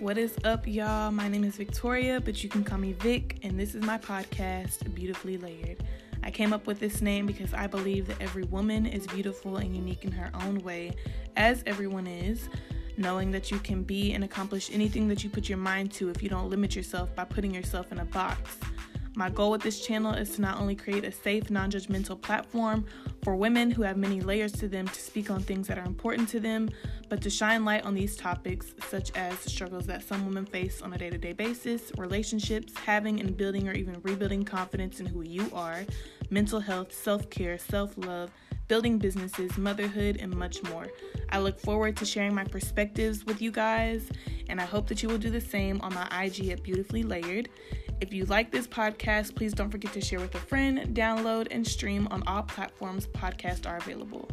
What is up, y'all? My name is Victoria, but you can call me Vic, and this is my podcast, Beautifully Layered. I came up with this name because I believe that every woman is beautiful and unique in her own way, as everyone is, knowing that you can be and accomplish anything that you put your mind to if you don't limit yourself by putting yourself in a box. My goal with this channel is to not only create a safe, non judgmental platform for women who have many layers to them to speak on things that are important to them, but to shine light on these topics, such as struggles that some women face on a day to day basis, relationships, having and building or even rebuilding confidence in who you are, mental health, self care, self love, building businesses, motherhood, and much more. I look forward to sharing my perspectives with you guys, and I hope that you will do the same on my IG at Beautifully Layered. If you like this podcast, please don't forget to share with a friend, download, and stream on all platforms podcasts are available.